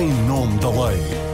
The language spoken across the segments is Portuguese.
em nome da lei.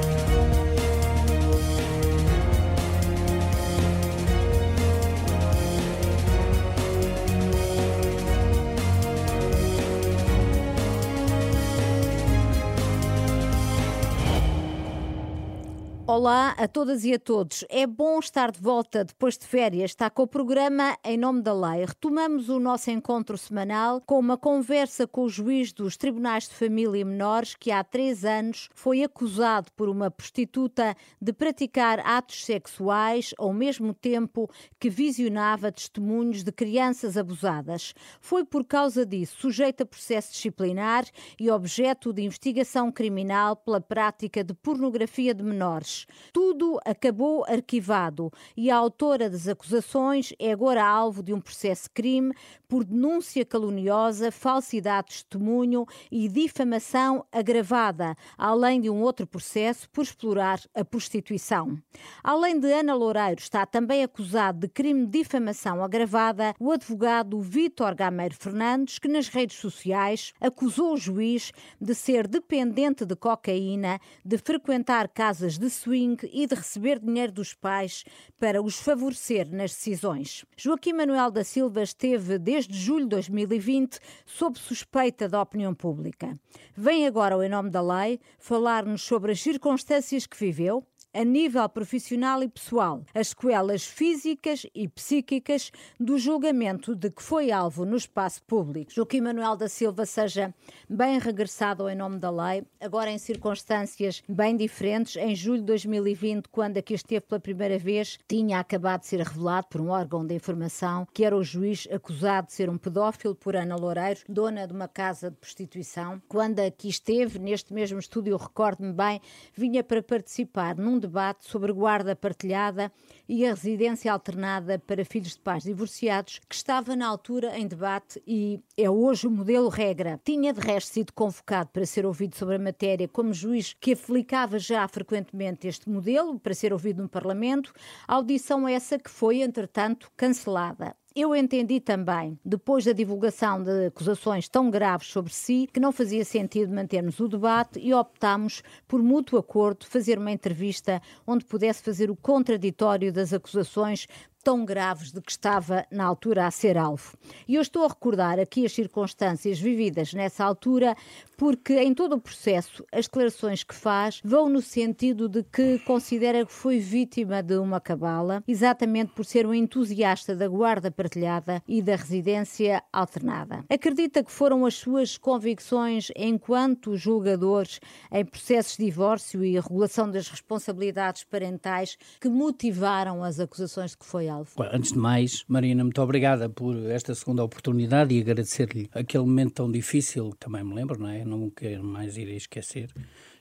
Olá a todas e a todos. É bom estar de volta depois de férias. Está com o programa Em Nome da Lei. Retomamos o nosso encontro semanal com uma conversa com o juiz dos Tribunais de Família e Menores que há três anos foi acusado por uma prostituta de praticar atos sexuais ao mesmo tempo que visionava testemunhos de crianças abusadas. Foi por causa disso sujeito a processo disciplinar e objeto de investigação criminal pela prática de pornografia de menores. Tudo acabou arquivado e a autora das acusações é agora alvo de um processo-crime por denúncia caluniosa, falsidade de testemunho e difamação agravada, além de um outro processo por explorar a prostituição. Além de Ana Loureiro, está também acusado de crime de difamação agravada o advogado Vítor Gameiro Fernandes, que nas redes sociais acusou o juiz de ser dependente de cocaína, de frequentar casas de swing e de receber dinheiro dos pais para os favorecer nas decisões. Joaquim Manuel da Silva esteve desde julho de 2020 sob suspeita da opinião pública. Vem agora, em nome da lei, falar-nos sobre as circunstâncias que viveu, a nível profissional e pessoal, as sequelas físicas e psíquicas do julgamento de que foi alvo no espaço público. Joaquim Manuel da Silva seja bem regressado em nome da lei, agora em circunstâncias bem diferentes. Em julho de 2020, quando aqui esteve pela primeira vez, tinha acabado de ser revelado por um órgão de informação que era o juiz acusado de ser um pedófilo por Ana Loureiro, dona de uma casa de prostituição. Quando aqui esteve, neste mesmo estúdio, recordo-me bem, vinha para participar num debate sobre guarda partilhada e a residência alternada para filhos de pais divorciados, que estava na altura em debate e é hoje o modelo regra. Tinha de resto sido convocado para ser ouvido sobre a matéria como juiz que aplicava já frequentemente este modelo para ser ouvido no Parlamento, audição essa que foi, entretanto, cancelada. Eu entendi também, depois da divulgação de acusações tão graves sobre si, que não fazia sentido mantermos o debate e optámos, por mútuo acordo, fazer uma entrevista onde pudesse fazer o contraditório das acusações tão graves de que estava na altura a ser alvo. E eu estou a recordar aqui as circunstâncias vividas nessa altura, porque em todo o processo as declarações que faz vão no sentido de que considera que foi vítima de uma cabala, exatamente por ser um entusiasta da guarda partilhada e da residência alternada. Acredita que foram as suas convicções enquanto julgadores em processos de divórcio e regulação das responsabilidades parentais que motivaram as acusações de que foi alvo? Antes de mais, Marina, muito obrigada por esta segunda oportunidade e agradecer-lhe aquele momento tão difícil, também me lembro, não é? Não quero mais ir a esquecer.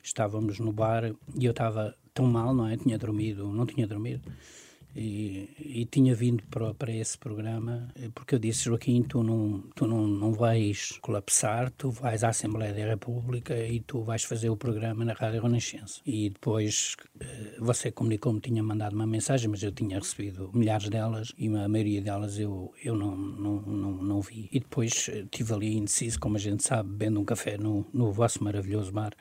Estávamos no bar e eu estava tão mal, não é? Tinha dormido, não tinha dormido e, e, tinha vindo para, para esse programa porque eu disse, Joaquim, tu não, tu não, não vais colapsar, tu vais à Assembleia da República e tu vais fazer o programa na Rádio Renascença. E depois eh, você comunicou-me, tinha mandado uma mensagem, mas eu tinha recebido milhares delas e a maioria delas eu, eu não, não, não, não vi. E depois estive ali indeciso, como a gente sabe, bebendo um café no, no vosso maravilhoso bar,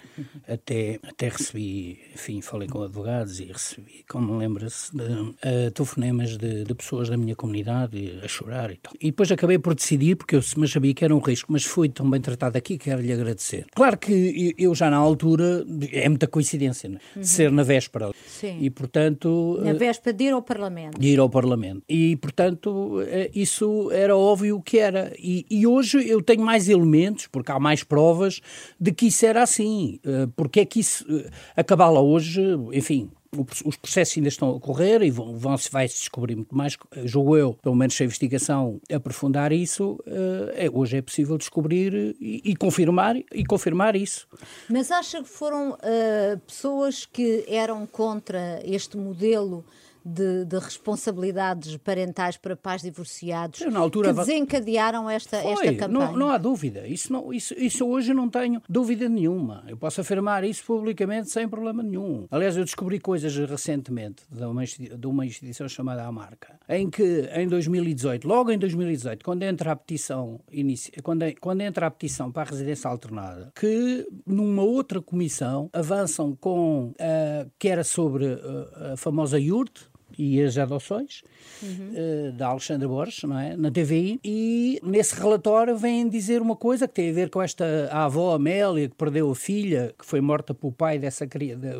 até, até recebi, enfim, falei com advogados e recebi, como lembra-se, uh, telefonemas de, de, pessoas da minha comunidade a chorar e tal. E depois acabei por decidir, porque eu mas sabia que era um risco, mas fui tão bem tratado aqui que quero-lhe agradecer. Claro que eu já na altura, é muita coincidência, né? uhum. ser na véspera. Sim. E portanto... Na véspera de ir ao Parlamento. De ir ao Parlamento. E portanto, eh, isso era óbvio que era. E, e hoje eu tenho mais elementos, porque há mais provas, de que isso era assim. Eh, porque é que isso, eh, acabá-la hoje, enfim, os processos ainda estão a ocorrer e vão, vão se vai se descobrir muito mais, julgo eu, pelo menos se a investigação aprofundar isso, é, hoje é possível descobrir e, e, confirmar e confirmar isso. Mas acha que foram uh, pessoas que eram contra este modelo de, de responsabilidades parentais para pais divorciados Eu, altura, que desencadearam esta, Foi, esta campanha. Não, não há dúvida. Isso, não, isso, isso hoje não tenho dúvida nenhuma. Eu posso afirmar isso publicamente sem problema nenhum. Aliás, eu descobri coisas recentemente de uma, de uma instituição chamada A Marca, em que em 2018, logo em 2018, quando entra a petição, inicia, quando, quando entra a petição para a residência alternada, que numa outra comissão avançam com uh, que era sobre uh, a famosa IURT, e as adoções, uhum. uh, da Alexandre Borges, não é? na TVI, e nesse relatório vem dizer uma coisa que tem a ver com esta avó Amélia, que perdeu a filha, que foi morta pelo pai dessa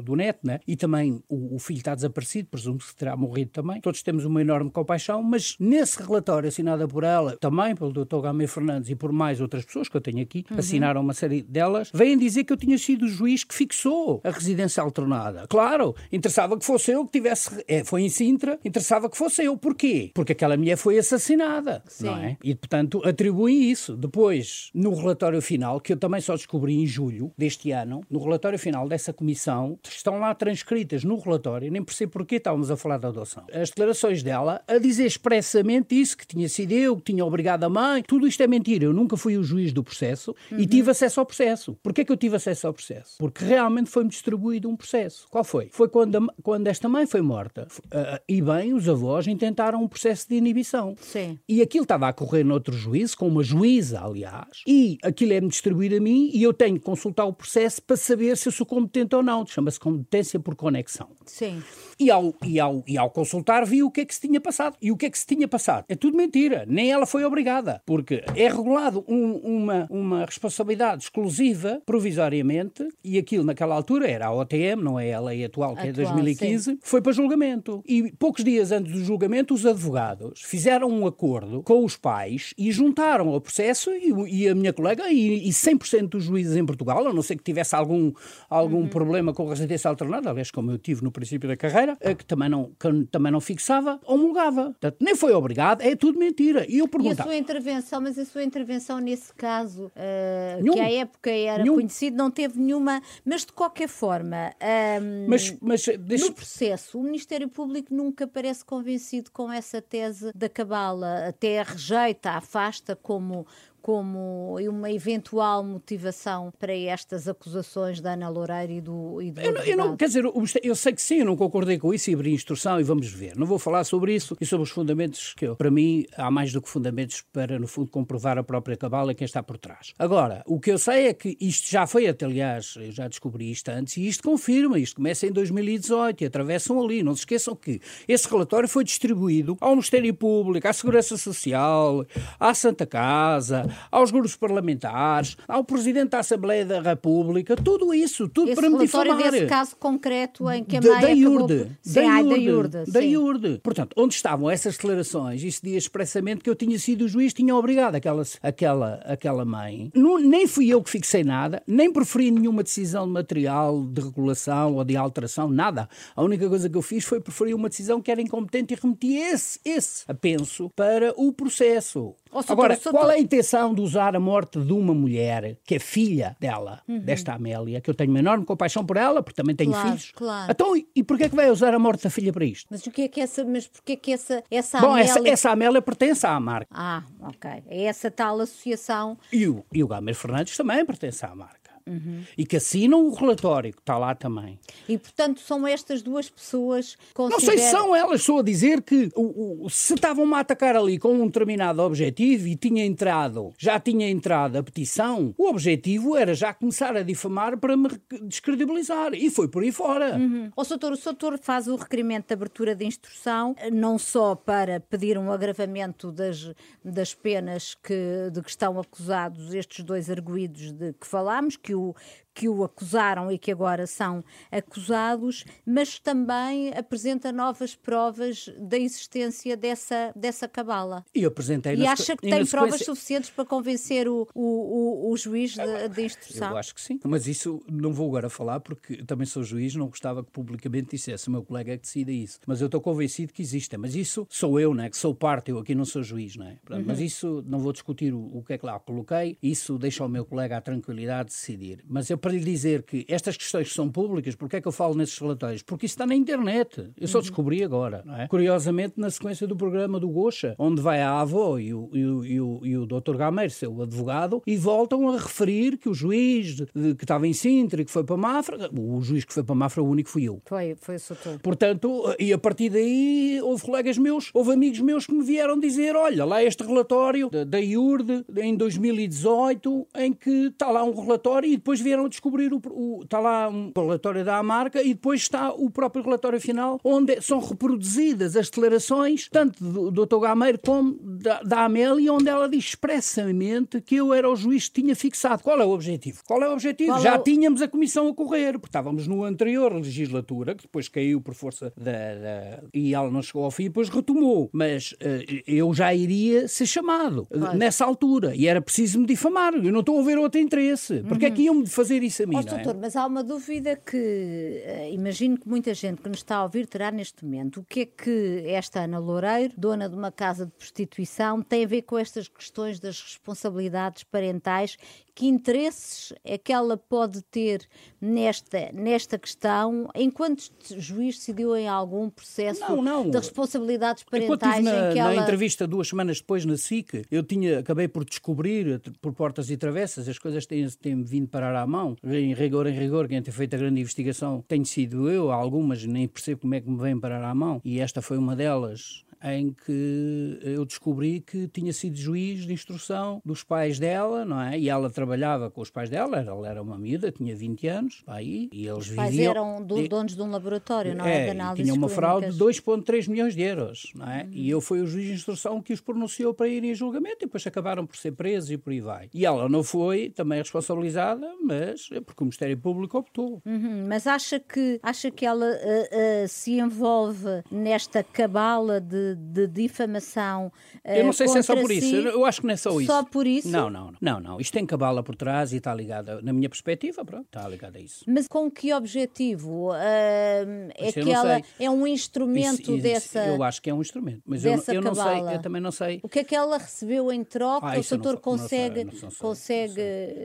do neto, né? e também o, o filho está desaparecido, presumo-se que terá morrido também. Todos temos uma enorme compaixão, mas nesse relatório assinado por ela, também pelo Dr. Gamay Fernandes e por mais outras pessoas que eu tenho aqui, uhum. assinaram uma série delas, vêm dizer que eu tinha sido o juiz que fixou a residência alternada. Claro, interessava que fosse eu que tivesse. É, foi em Sintra, interessava que fosse eu. Porquê? Porque aquela mulher foi assassinada, Sim. não é? E, portanto, atribuem isso. Depois, no relatório final, que eu também só descobri em julho deste ano, no relatório final dessa comissão, estão lá transcritas no relatório, nem percebo porquê estávamos a falar da adoção, as declarações dela a dizer expressamente isso, que tinha sido eu, que tinha obrigado a mãe. Tudo isto é mentira. Eu nunca fui o juiz do processo uhum. e tive acesso ao processo. Porquê que eu tive acesso ao processo? Porque realmente foi-me distribuído um processo. Qual foi? Foi quando, a, quando esta mãe foi morta. Uh, e bem, os avós intentaram um processo de inibição. Sim. E aquilo estava a correr noutro juízo, com uma juíza, aliás, e aquilo é-me distribuído a mim e eu tenho que consultar o processo para saber se eu sou competente ou não. Chama-se competência por conexão. Sim. E ao, e, ao, e ao consultar vi o que é que se tinha passado. E o que é que se tinha passado? É tudo mentira. Nem ela foi obrigada. Porque é regulado um, uma, uma responsabilidade exclusiva, provisoriamente, e aquilo naquela altura era a OTM, não é a lei atual, que é atual, é 2015, sim. foi para julgamento. E poucos dias antes do julgamento, os advogados fizeram um acordo com os pais e juntaram ao processo e, e a minha colega e, e 100% dos juízes em Portugal, a não ser que tivesse algum, algum uhum. problema com a residência alternada, aliás, como eu tive no princípio da carreira, eh, que também não, que também não fixava, homologava. Portanto, nem foi obrigado, é tudo mentira. E eu perguntava... E a sua intervenção, mas a sua intervenção nesse caso, uh, que à época era nenhum. conhecido, não teve nenhuma... Mas, de qualquer forma, um, ehm, mas, mas, deixa... no processo, o Ministério Público nunca parece convencido com essa tese da cabala, até rejeita, afasta como como uma eventual motivação para estas acusações da Ana Loureiro e do, e do eu, não, eu não, Quer dizer, eu sei que sim, eu não concordei com isso e abri instrução e vamos ver. Não vou falar sobre isso e sobre os fundamentos que, eu, para mim, há mais do que fundamentos para, no fundo, comprovar a própria cabala e quem está por trás. Agora, o que eu sei é que isto já foi, até, aliás, eu já descobri isto antes e isto confirma, isto começa em 2018 e atravessam ali. Não se esqueçam que esse relatório foi distribuído ao Ministério Público, à Segurança Social, à Santa Casa, aos grupos parlamentares, ao Presidente da Assembleia da República, tudo isso, tudo Esse para me difamar. desse caso concreto em que a da, da IURD, por... sim, da, IURD, da IURD, da IURD. Portanto, onde estavam essas declarações, isso dizia expressamente que eu tinha sido o juiz, tinha obrigado aquela, aquela, aquela mãe. Não, nem fui eu que fixei nada, nem preferi nenhuma decisão de material de regulação ou de alteração, nada. A única coisa que eu fiz foi preferir uma decisão que era incompetente e remeti esse, esse apenso para o processo. Agora, qual é a intenção de usar a morte de uma mulher, que é filha dela, uhum. desta Amélia, que eu tenho uma enorme compaixão por ela, porque também tenho claro, filhos. Claro. Então, e porquê é que vai usar a morte da filha para isto? Mas o que é que essa, mas porquê é que essa, essa Bom, Amélia... essa, essa Amélia pertence à marca. Ah, ok. É essa tal associação. E o, e o Gamer Fernandes também pertence à marca. Uhum. E que assinam o relatório, que está lá também. E, portanto, são estas duas pessoas. Consider... Não sei se são elas, estou a dizer que o, o, se estavam-me a atacar ali com um determinado objetivo e tinha entrado, já tinha entrado a petição, o objetivo era já começar a difamar para me descredibilizar. E foi por aí fora. Uhum. O Soutor, o Soutor faz o requerimento de abertura de instrução, não só para pedir um agravamento das, das penas que, de que estão acusados estes dois arguídos de que falámos, que o, que o acusaram e que agora são acusados, mas também apresenta novas provas da existência dessa, dessa cabala. E apresentei E acha que tem provas suficientes para convencer o, o, o, o juiz de, de, instrução? Eu acho que sim, mas isso não vou agora falar porque também sou juiz, não gostava que publicamente dissesse, o meu colega é que decida isso. Mas eu estou convencido que existem, mas isso sou eu, né, que sou parte, eu aqui não sou juiz, não é? Uhum. Mas isso não vou discutir o, o que é que lá coloquei, isso deixa o meu colega a tranquilidade de decidir. Mas eu para lhe dizer que estas questões que são públicas, porque é que eu falo nesses relatórios? Porque isso está na internet. Eu só uhum. descobri agora. É? Curiosamente, na sequência do programa do Gocha, onde vai a avó e o, e o, e o, e o Dr. Gameiro, seu advogado, e voltam a referir que o juiz de, de, que estava em Sintra e que foi para Mafra, o juiz que foi para Mafra, o único fui eu. Foi, foi o Soutor. Portanto, e a partir daí houve colegas meus, houve amigos meus que me vieram dizer: olha, lá este relatório da, da IURD em 2018, em que está lá um relatório e depois vieram descobrir o, o, está lá um relatório da marca e depois está o próprio relatório final, onde são reproduzidas as declarações, tanto do, do Dr. Gameiro como da, da Amélia, onde ela diz expressamente que eu era o juiz que tinha fixado. Qual é o objetivo? Qual é o objetivo? Qual Já é o... tínhamos a comissão a correr, porque estávamos no anterior legislatura, que depois caiu por força da. da e ela não chegou ao fim e depois retomou. Mas uh, eu já iria ser chamado uh, nessa altura e era preciso me difamar. Eu não estou a ver outro interesse. Porque uhum. é que iam-me fazer isso a mim? Oh, doutor, é? mas há uma dúvida que uh, imagino que muita gente que nos está a ouvir terá neste momento. O que é que esta Ana Loureiro, dona de uma casa de prostituição, tem a ver com estas questões das responsabilidades parentais que interesses é que ela pode ter nesta, nesta questão, enquanto juiz decidiu em algum processo não, não. de responsabilidades parentais na, em que ela... Na entrevista duas semanas depois na SIC, eu tinha, acabei por descobrir, por portas e travessas, as coisas têm, têm vindo parar à mão, em rigor, em rigor, quem tem feito a grande investigação tem sido eu, algumas nem percebo como é que me vêm parar à mão, e esta foi uma delas, em que eu descobri que tinha sido juiz de instrução dos pais dela, não é? E ela trabalhava com os pais dela, ela era uma miúda, tinha 20 anos, aí, e eles os viviam... pais eram do, e, donos de um laboratório, não é? é tinha uma fraude de 2,3 milhões de euros, não é? Hum. E eu fui o juiz de instrução que os pronunciou para irem a julgamento e depois acabaram por ser presos e por aí vai. E ela não foi também responsabilizada, mas é porque o Ministério Público optou. Uhum, mas acha que, acha que ela uh, uh, se envolve nesta cabala de de difamação. Eu não sei se é só por si, isso, eu acho que não é só isso. Só por isso? Não, não, não, não. Isto tem cabala por trás e está ligada, na minha perspectiva, pronto, está ligada a isso. Mas com que objetivo? Uh, é que ela é um instrumento isso, isso, dessa. Eu acho que é um instrumento, mas eu, eu não sei, eu também não sei. O que é que ela recebeu em troca? Ah, o doutor consegue, não sei, não sei, consegue,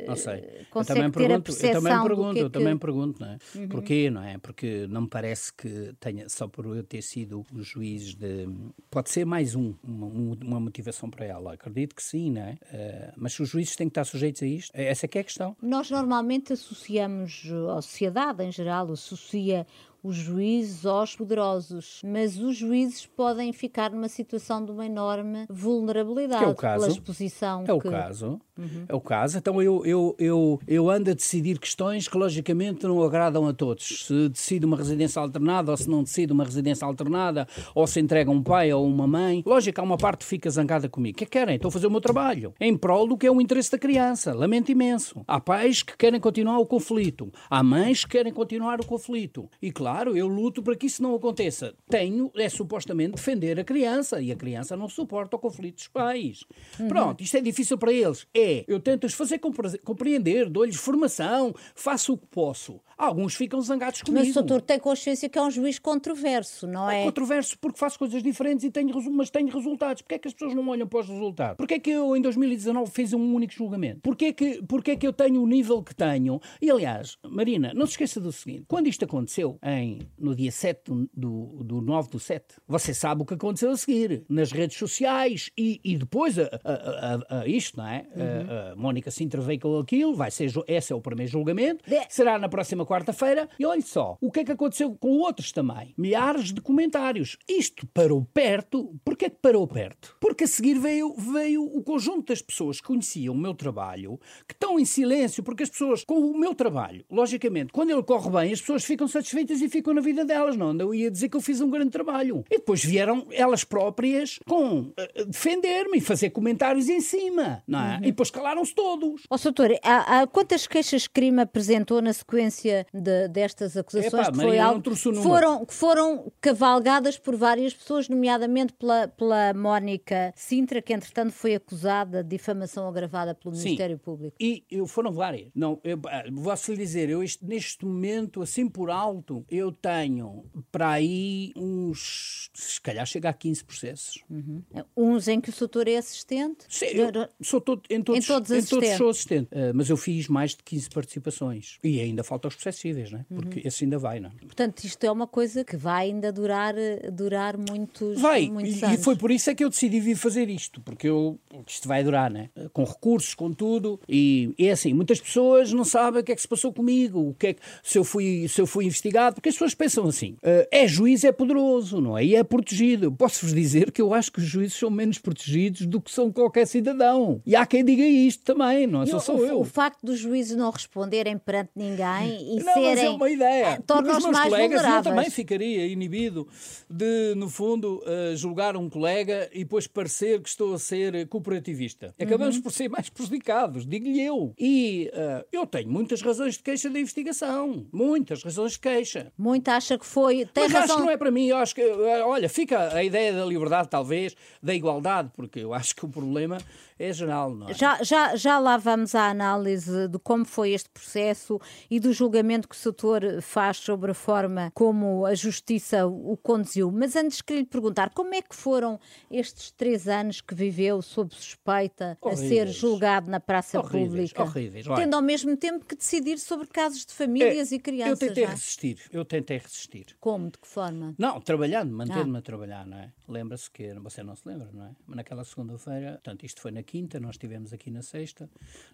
não sei. Consegue eu também pergunto, eu também pergunto, eu também pergunto, não é? Uhum. Porquê, não é? Porque não me parece que tenha só por eu ter sido o juiz de pode ser mais um, uma, uma, motivação para ela. Acredito que sim, não é? Uh, mas os juízes têm que estar sujeitos a isto? Essa é que é a questão. Nós normalmente associamos, a sociedade em geral associa os juízes aos poderosos, mas os juízes podem ficar numa situação de uma enorme vulnerabilidade que é o caso, pela exposição. É que... o caso. Uhum. É o caso. Então eu, eu, eu, eu ando a decidir questões que logicamente não agradam a todos. Se decido uma residência alternada ou se não decido uma residência alternada ou se entrega um pai ou uma mãe. Lógico, há uma parte que fica zangada comigo. O que é que querem? Estou a fazer o meu trabalho. Em prol do que é o interesse da criança. Lamento imenso. Há pais que querem continuar o conflito. Há mães que querem continuar o conflito. E claro, eu luto para que isso não aconteça. Tenho, é supostamente, defender a criança e a criança não suporta o conflito dos pais. Uhum. Pronto, isto é difícil para eles. É, eu tento-os fazer compreender, dou-lhes formação, faço o que posso. Alguns ficam zangados comigo. Mas o doutor tem consciência que é um juiz controverso, não é? É controverso porque faço coisas diferentes e tenho, mas tenho resultados. Porquê é que as pessoas não olham para os resultados? Porquê é que eu, em 2019, fiz um único julgamento? Porquê é que, porquê é que eu tenho o nível que tenho? E, aliás, Marina, não se esqueça do seguinte. Quando isto aconteceu, em, no dia 7 do, do 9 do 7, você sabe o que aconteceu a seguir. Nas redes sociais e, e depois a, a, a, a, isto, não é? Uhum. A, Mónica se interveio com aquilo, vai ser, esse é o primeiro julgamento. De... Será na próxima quarta-feira. E olhe só, o que é que aconteceu com outros também? Milhares de comentários. Isto parou perto. Porquê que parou perto? Porque a seguir veio, veio o conjunto das pessoas que conheciam o meu trabalho, que estão em silêncio, porque as pessoas, com o meu trabalho, logicamente, quando ele corre bem, as pessoas ficam satisfeitas e ficam na vida delas, não eu ia dizer que eu fiz um grande trabalho. E depois vieram elas próprias com uh, defender-me e fazer comentários em cima, não é? Uhum. E depois calaram-se todos. Ó, oh, doutor, há, há, quantas queixas de crime apresentou na sequência de, destas acusações Epá, que, foi algo, foram, foram cavalgadas por várias pessoas, nomeadamente pela, pela Mónica Sintra, que entretanto foi acusada de difamação agravada pelo Sim. Ministério Público. E eu, foram várias. Não, eu, vou-se lhe dizer, eu este, neste momento, assim por alto, eu tenho para aí uns, se calhar chega a 15 processos. Uhum. Uns em que o doutor é assistente? Sim, eu sou todo, em todos, em todos, em todos sou assistente. Uh, mas eu fiz mais de 15 participações. E ainda faltam os processos cíveis, né? porque uhum. esse ainda vai. Não? É? Portanto, isto é uma coisa que vai ainda durar, durar muitos, vai. muitos e, anos. E foi por isso é que eu decidi vir fazer isto, porque eu, isto vai durar, né? com recursos, com tudo. E é assim, muitas pessoas não sabem o que é que se passou comigo, o que é que, se, eu fui, se eu fui investigado, porque as pessoas pensam assim: uh, é juiz, é poderoso, não é? E é protegido. Posso-vos dizer que eu acho que os juízes são menos protegidos do que são qualquer cidadão. E há quem diga isto também, não é só sou eu. O facto dos juízes não responderem perante ninguém e não, serem. Mas é uma ideia. Ah, torna os meus mais colegas, eu também ficaria inibido de, no fundo, uh, julgar um colega e depois parecer que estou a ser cooperativista. Acabamos uhum. por ser mais prejudicados, digo-lhe eu. E uh, eu tenho muitas razões de queixa da investigação. Muitas razões de queixa. Muita acha que foi. Tem Mas razão... acho que não é para mim. Eu acho que, uh, olha, fica a ideia da liberdade, talvez, da igualdade, porque eu acho que o problema é geral, não é? Já, já, já lá vamos à análise de como foi este processo e do julgamento que o setor faz sobre a forma como a justiça o conduziu. Mas antes que lhe perguntar, como é que foram estes três anos que viveu sob suspeita horríveis. a ser julgado na praça horríveis, pública? Horríveis, tendo ao mesmo tempo que decidir sobre casos de famílias é, e crianças. Eu tentei resistir, eu tentei resistir. Como? De que forma? Não, trabalhando, mantendo-me ah. a trabalhar, não é? Lembra-se que, você não se lembra, não é? Mas naquela segunda-feira, portanto, isto foi na quinta, nós estivemos aqui na sexta.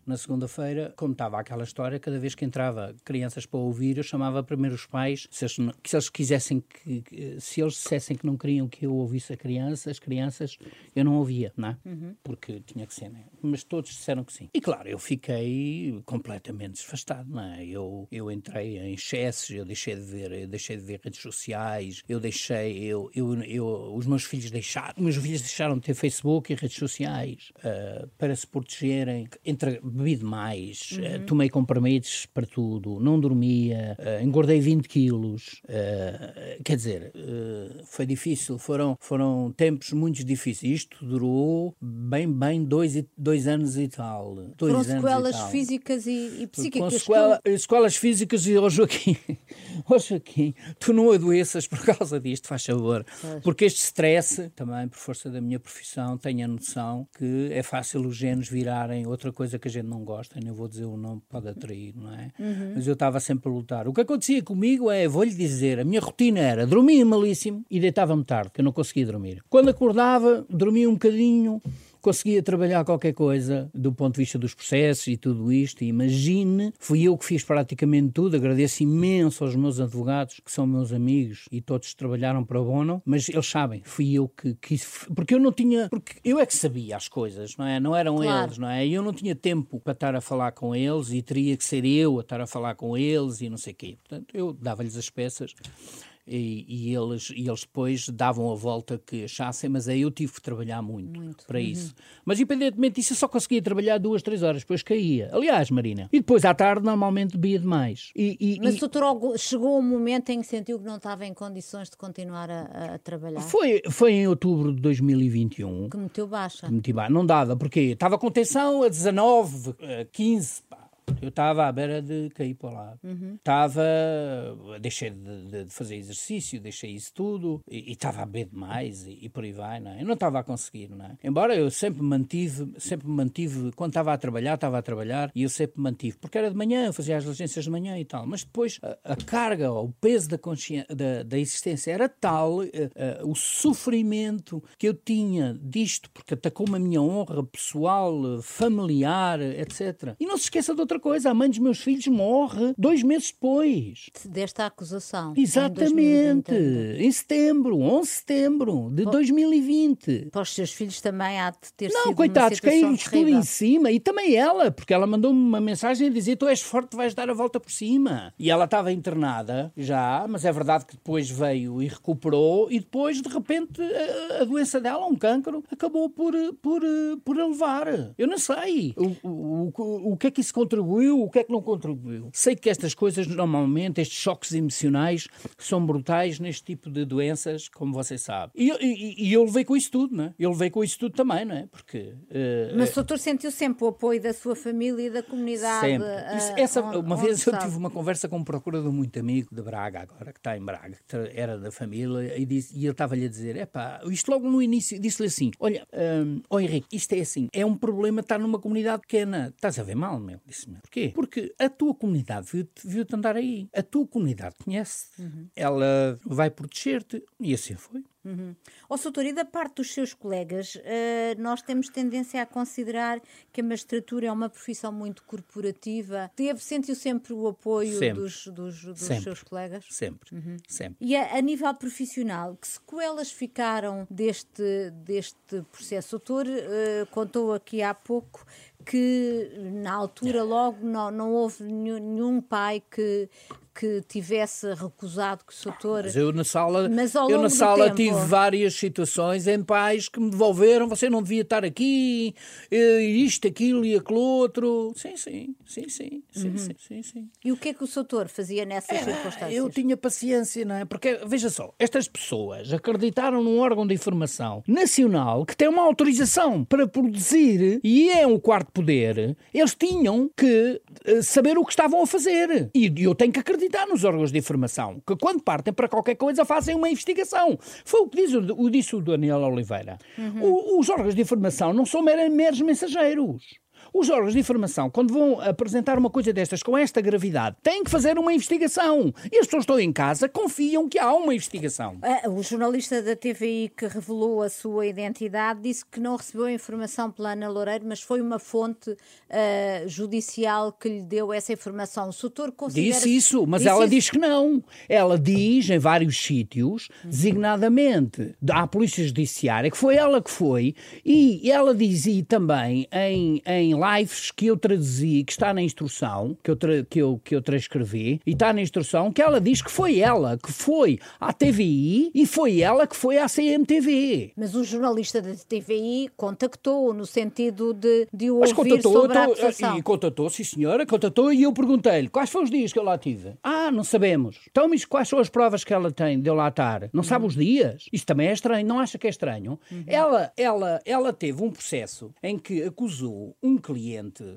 Na segunda-feira, como estava aquela história, cada vez que entrava crianças para ouvir, eu chamava primeiro os pais, se eles, se eles quisessem que, se eles dissessem que não queriam que eu ouvisse a criança, as crianças, eu não ouvia, não é? Uhum. Porque tinha que ser, né? Mas todos disseram que sim. E claro, eu fiquei completamente desfastado, não é? Eu, eu entrei em excessos, eu deixei de ver, eu deixei de ver redes sociais, eu deixei, eu, eu, eu os meus filhos deixaram, os meus filhos deixaram de ter Facebook e redes sociais. Uh, para se protegerem, entre, bebi demais, uhum. uh, tomei comprimidos para tudo, não dormia, uh, engordei 20 quilos. Quer dizer, foi difícil, foram, foram tempos muito difíceis. Isto durou bem, bem dois, dois anos e tal. Dois foram sequelas físicas e, e psíquicas. Com sequela, tu... sequelas físicas e, oh Joaquim, oh Joaquim, tu não adoeças por causa disto, faz favor. Porque este stress, também por força da minha profissão, tenho a noção que é fácil genes virarem outra coisa que a gente não gosta, nem vou dizer o nome, pode atrair, não é? Uhum. Mas eu estava sempre a lutar. O que acontecia comigo é, vou-lhe dizer, a minha rotina era dormir malíssimo e deitava-me tarde, que eu não conseguia dormir. Quando acordava, dormia um bocadinho, conseguia trabalhar qualquer coisa do ponto de vista dos processos e tudo isto. E imagine, fui eu que fiz praticamente tudo. Agradeço imenso aos meus advogados, que são meus amigos e todos trabalharam para o Bono, mas eles sabem, fui eu que quis. Porque eu não tinha. Porque eu é que sabia as coisas, não é? Não eram claro. eles, não é? Eu não tinha tempo para estar a falar com eles e teria que ser eu a estar a falar com eles e não sei o quê. Portanto, eu dava-lhes as peças e, e, eles, e eles depois davam a volta que achassem, mas aí eu tive que trabalhar muito, muito. para uhum. isso. Mas independentemente disso, eu só conseguia trabalhar duas, três horas, depois caía. Aliás, Marina. E depois à tarde normalmente bebia demais. E, e, mas o doutor chegou um momento em que sentiu que não estava em condições de continuar a, a trabalhar? Foi, foi em outubro de 2021. Que meteu baixa. Que meti baixa. Não dava, porque estava com tensão a 19, 15, pá. Eu estava à beira de cair para lá. Estava. Uhum. Deixei de, de, fazer exercício, deixei isso tudo e estava a beber demais e, e, por aí vai, não é? Eu não estava a conseguir, não é? Embora eu sempre mantive, sempre mantive, quando estava a trabalhar, estava a trabalhar e eu sempre mantive, porque era de manhã, eu fazia as diligências de manhã e tal, mas depois a, a carga, o peso da, da, da existência era tal, uh, uh, o sofrimento que eu tinha disto, porque atacou-me a minha honra pessoal, familiar, etc. E não se esqueça de outra outra coisa, a mãe dos meus filhos morre dois meses depois. Desta acusação. Exatamente. Em, em setembro, 11 de setembro de 2020. Para os seus filhos também há de ter Não, sido coitados, caíram-lhes tudo em cima. E também ela, porque ela mandou-me uma mensagem a dizer: Tu és forte, vais dar a volta por cima. E ela estava internada já, mas é verdade que depois veio e recuperou. E depois, de repente, a, a doença dela, um cancro, acabou por, por, por a levar. Eu não sei o, o, o, o que é que isso contribui contribuiu, o que é que não contribuiu. Sei que estas coisas, normalmente, estes choques emocionais, são brutais neste tipo de doenças, como você sabe. E, e, e eu levei com isso tudo, não é? Eu levei com isso tudo também, não é? Porque. Uh, Mas o doutor sentiu sempre o apoio da sua família e da comunidade? Sempre. Isso, essa, onde, uma vez eu tive uma conversa com um procurador muito amigo de Braga, agora, que está em Braga, que era da família, e, disse, e ele estava-lhe a dizer: é pá, isto logo no início, disse-lhe assim: olha, um, oh Henrique, isto é assim, é um problema estar numa comunidade pequena. Estás a ver mal, meu? Disse-me. Porquê? Porque a tua comunidade viu-te viu andar aí. A tua comunidade conhece-te. Uhum. Ela vai proteger-te. E assim foi. Uhum. Oh, Soutor, e da parte dos seus colegas, uh, nós temos tendência a considerar que a magistratura é uma profissão muito corporativa. Teve, sentiu sempre o apoio sempre. dos, dos, dos seus colegas? Sempre, uhum. sempre. E a, a, nível profissional, que sequelas ficaram deste, deste processo? O doutor uh, contou aqui há pouco que na altura logo não, não houve nenhum, nenhum pai que, que tivesse recusado que o doutor. Mas eu na sala, eu na sala tempo... tive várias situações em pais que me devolveram, você não devia estar aqui, isto, aquilo e aquilo outro. Sim, sim, sim, sim, sim, uhum. sim, sim, sim, E o que é que o doutor fazia nessas Era, circunstâncias? Eu tinha paciência, não é? Porque, veja só, estas pessoas acreditaram num órgão de informação nacional que tem uma autorização para produzir e é um quarto poder. Eles tinham que eh, saber o que estavam a fazer. E eu tenho que acreditar acreditar nos órgãos de informação, que quando partem para qualquer coisa fazem uma investigação. Foi o que diz, o, disse o Daniel Oliveira. Uhum. O, os órgãos de informação não são meros mensageiros. Os órgãos de informação, quando vão apresentar uma coisa destas com esta gravidade, têm que fazer uma investigação. E as pessoas estão em casa, confiam que há uma investigação. Ah, o jornalista da TVI que revelou a sua identidade disse que não recebeu a informação pela Ana Loureiro, mas foi uma fonte uh, judicial que lhe deu essa informação. O Soutor considera... Disse isso, mas disse ela isso? diz que não. Ela diz em vários sítios, designadamente à Polícia Judiciária, que foi ela que foi, e ela dizia também em, em lives que eu traduzi, que está na instrução, que eu, que eu, que eu transcrevi, e está na instrução que ela diz que foi ela que foi à TVI e foi ela que foi à CMTV. Mas o jornalista da TVI contactou no sentido de, de o Mas ouvir contatou, sobre a acusação. E contatou, sim senhora, contatou e eu perguntei-lhe quais foram os dias que eu lá tive. Ah, não sabemos. Então, mas quais são as provas que ela tem de eu lá estar? Não sabe os dias? Isso também é estranho, não acha que é estranho? Uhum. Ela, ela, ela teve um processo em que acusou um cliente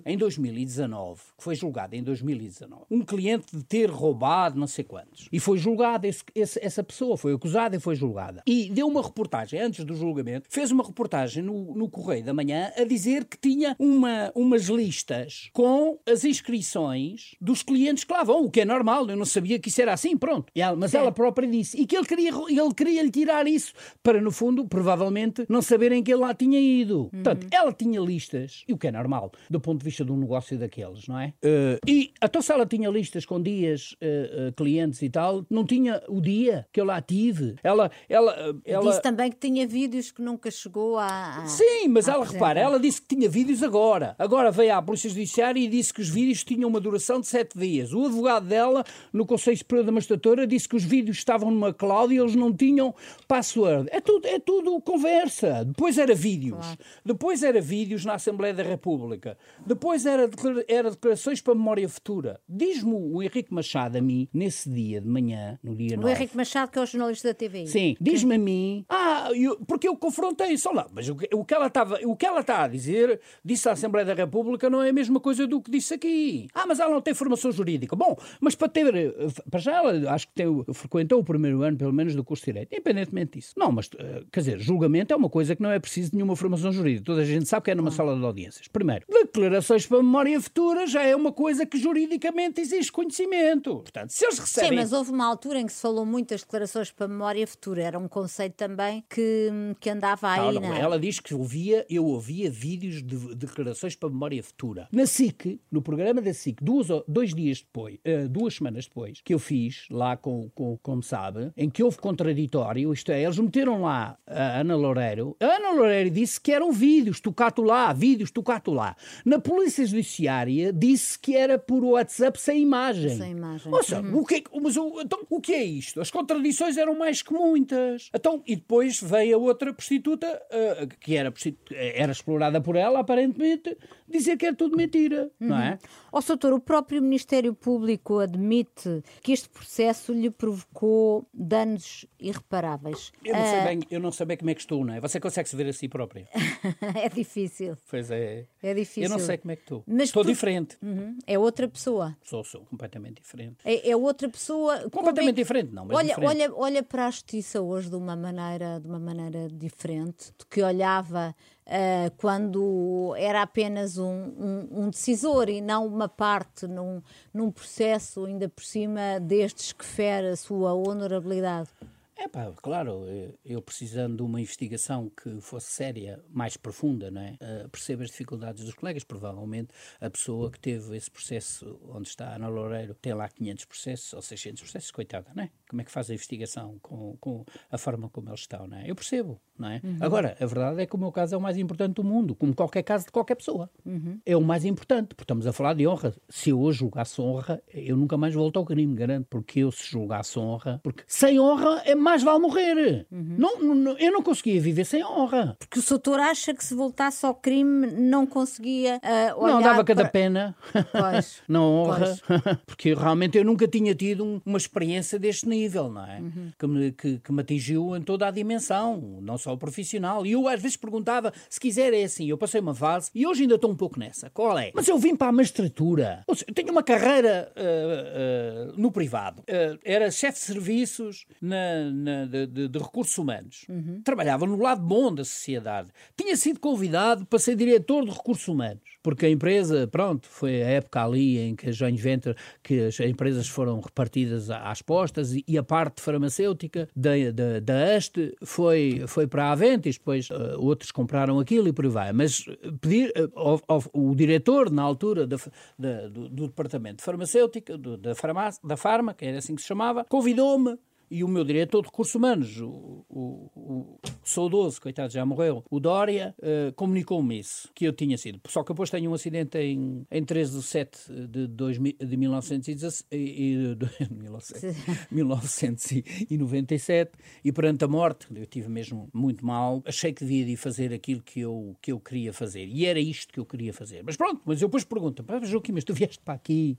em 2019, que foi julgado em 2019, um cliente de ter roubado não sei quantos. E foi julgado, esse, esse, essa pessoa foi acusada e foi julgada. E deu uma reportagem, antes do julgamento, fez uma reportagem no, no Correio da Manhã a dizer que tinha uma, umas listas com as inscrições dos clientes que lá vão, o que é normal, eu não sabia que isso era assim, pronto. Ela, mas Sim. ela própria disse. E que ele queria, ele queria lhe tirar isso para, no fundo, provavelmente, não saberem que ele lá tinha ido. Uhum. Portanto, ela tinha listas, e o que é normal normal, do ponto de vista de um negócio daqueles, não é? Uh, e a tua sala tinha listas com dias, uh, uh, clientes e tal, não tinha o dia que eu lá tive. Ela, ela, ela... Disse também que tinha vídeos que nunca chegou a. Sim, mas a ela, repara, ela disse que tinha vídeos agora. Agora veio à Polícia Judiciária e disse que os vídeos tinham uma duração de sete dias. O advogado dela, no Conselho Superior da Magistratura, disse que os vídeos estavam numa cloud e eles não tinham password. É tudo, é tudo conversa. Depois era vídeos. Claro. Depois era vídeos na Assembleia da República. República. Depois era, era declarações para a memória futura. Diz-me o Henrique Machado a mim, nesse dia de manhã, no dia o 9. O Henrique Machado, que é o jornalista da TV. Sim, diz-me a mim, ah, eu, porque eu confrontei, só lá, mas o, o, que ela estava, o que ela está a dizer, disse à Assembleia da República, não é a mesma coisa do que disse aqui. Ah, mas ela não tem formação jurídica. Bom, mas para ter, para já ela, acho que tem, frequentou o primeiro ano, pelo menos, do curso de Direito, independentemente disso. Não, mas, eh, quer dizer, julgamento é uma coisa que não é preciso de nenhuma formação jurídica. Toda a gente sabe que é numa ah. sala de audiências. Primeiro, declarações para memória futura já é uma coisa que juridicamente existe conhecimento. Portanto, se eles recebem. Sim, mas houve uma altura em que se falou muito das declarações para memória futura. Era um conceito também que, que andava aí. Não, não, Ela diz que ouvia, eu ouvia vídeos de declarações para memória futura. Na SIC, no programa da SIC, duas, dois dias depois, uh, duas semanas depois, que eu fiz lá com, com, como sabe, em que houve contraditório, isto é, eles meteram lá a Ana Loureiro. A Ana Loureiro disse que eram vídeos, tocato lá, vídeos, tocato lá. Na Polícia Judiciária disse que era por WhatsApp sem imagem. Sem imagem. Seja, uhum. o, que é, mas o, então, o que é isto? As contradições eram mais que muitas. Então, e depois veio a outra prostituta, uh, que era, era explorada por ela, aparentemente, dizer que é tudo mentira, uhum. não é? Ó, oh, doutor, o próprio Ministério Público admite que este processo lhe provocou danos irreparáveis. Eu não, uh... sei bem, eu não sei bem como é que estou, não é? Você consegue se ver a si própria? é difícil. Pois é. É difícil. Eu não sei como é que estou. Mas estou tu... diferente. Uhum. É outra pessoa. Sou, sou completamente diferente. É, é outra pessoa. Completamente é... diferente, não, mas olha, diferente. olha, olha para a justiça hoje de uma maneira, de uma maneira diferente, do que olhava uh, quando era apenas um, um, um, decisor e não uma parte num, num processo, ainda por cima, destes que fere a sua honorabilidade? É pá, claro, eu precisando de uma investigação que fosse séria, mais profunda, não é? Uh, percebo as dificuldades dos colegas, provavelmente a pessoa que teve esse processo onde está Ana Loureiro tem lá 500 processos ou 600 processos, coitada, não é? Como é que faz a investigação com, com a forma como eles estão, não é? Eu percebo, não é? Uhum. Agora, a verdade é que o meu caso é o mais importante do mundo, como qualquer caso de qualquer pessoa. Uhum. É o mais importante, porque estamos a falar de honra. Se eu hoje julgasse honra, eu nunca mais volto ao crime, garanto, porque eu se julgasse honra, porque sem honra é mais vale morrer. Uhum. Não, não, eu não conseguia viver sem honra. Porque o doutor acha que se voltasse ao crime não conseguia uh, Não, dava cada para... pena. Pois. não honra. Pois. Porque realmente eu nunca tinha tido um, uma experiência deste nível, não é? Uhum. Que, me, que, que, me atingiu em toda a dimensão, não só o profissional. E eu às vezes perguntava, se quiser é assim, eu passei uma fase e hoje ainda estou um pouco nessa. Qual é? Mas eu vim para a magistratura. Seja, eu tenho uma carreira uh, uh, no privado. era chefe de serviços na, na, de, de, de, recursos humanos. Uhum. Trabalhava no lado bom da sociedade. Tinha sido convidado para ser diretor de recursos humanos, porque a empresa, pronto, foi a época ali em que a joint venture, que as empresas foram repartidas às postas e, e a parte farmacêutica da, da, da Este foi, foi para a Aventis, depois uh, outros compraram aquilo e por aí vai. Mas pedir, uh, ao, o diretor, na altura do, do, departamento de farmacêutica, do, da, farmácia, da Farma, que era assim que se chamava, convidou-me e o meu diretor de recursos humanos, o, o, o saudoso, coitado, já morreu, o Dória, uh, comunicou-me isso, que eu tinha sido. Só que depois tenho um acidente em, em 13 de 7 de, 2000, de 1917, e, de 1997 e perante a morte, eu tive mesmo muito mal, achei que devia de fazer aquilo que eu, que eu queria fazer. E era isto que eu queria fazer. Mas pronto, mas eu depois pergunto, Joaquim, mas tu vieste para aqui,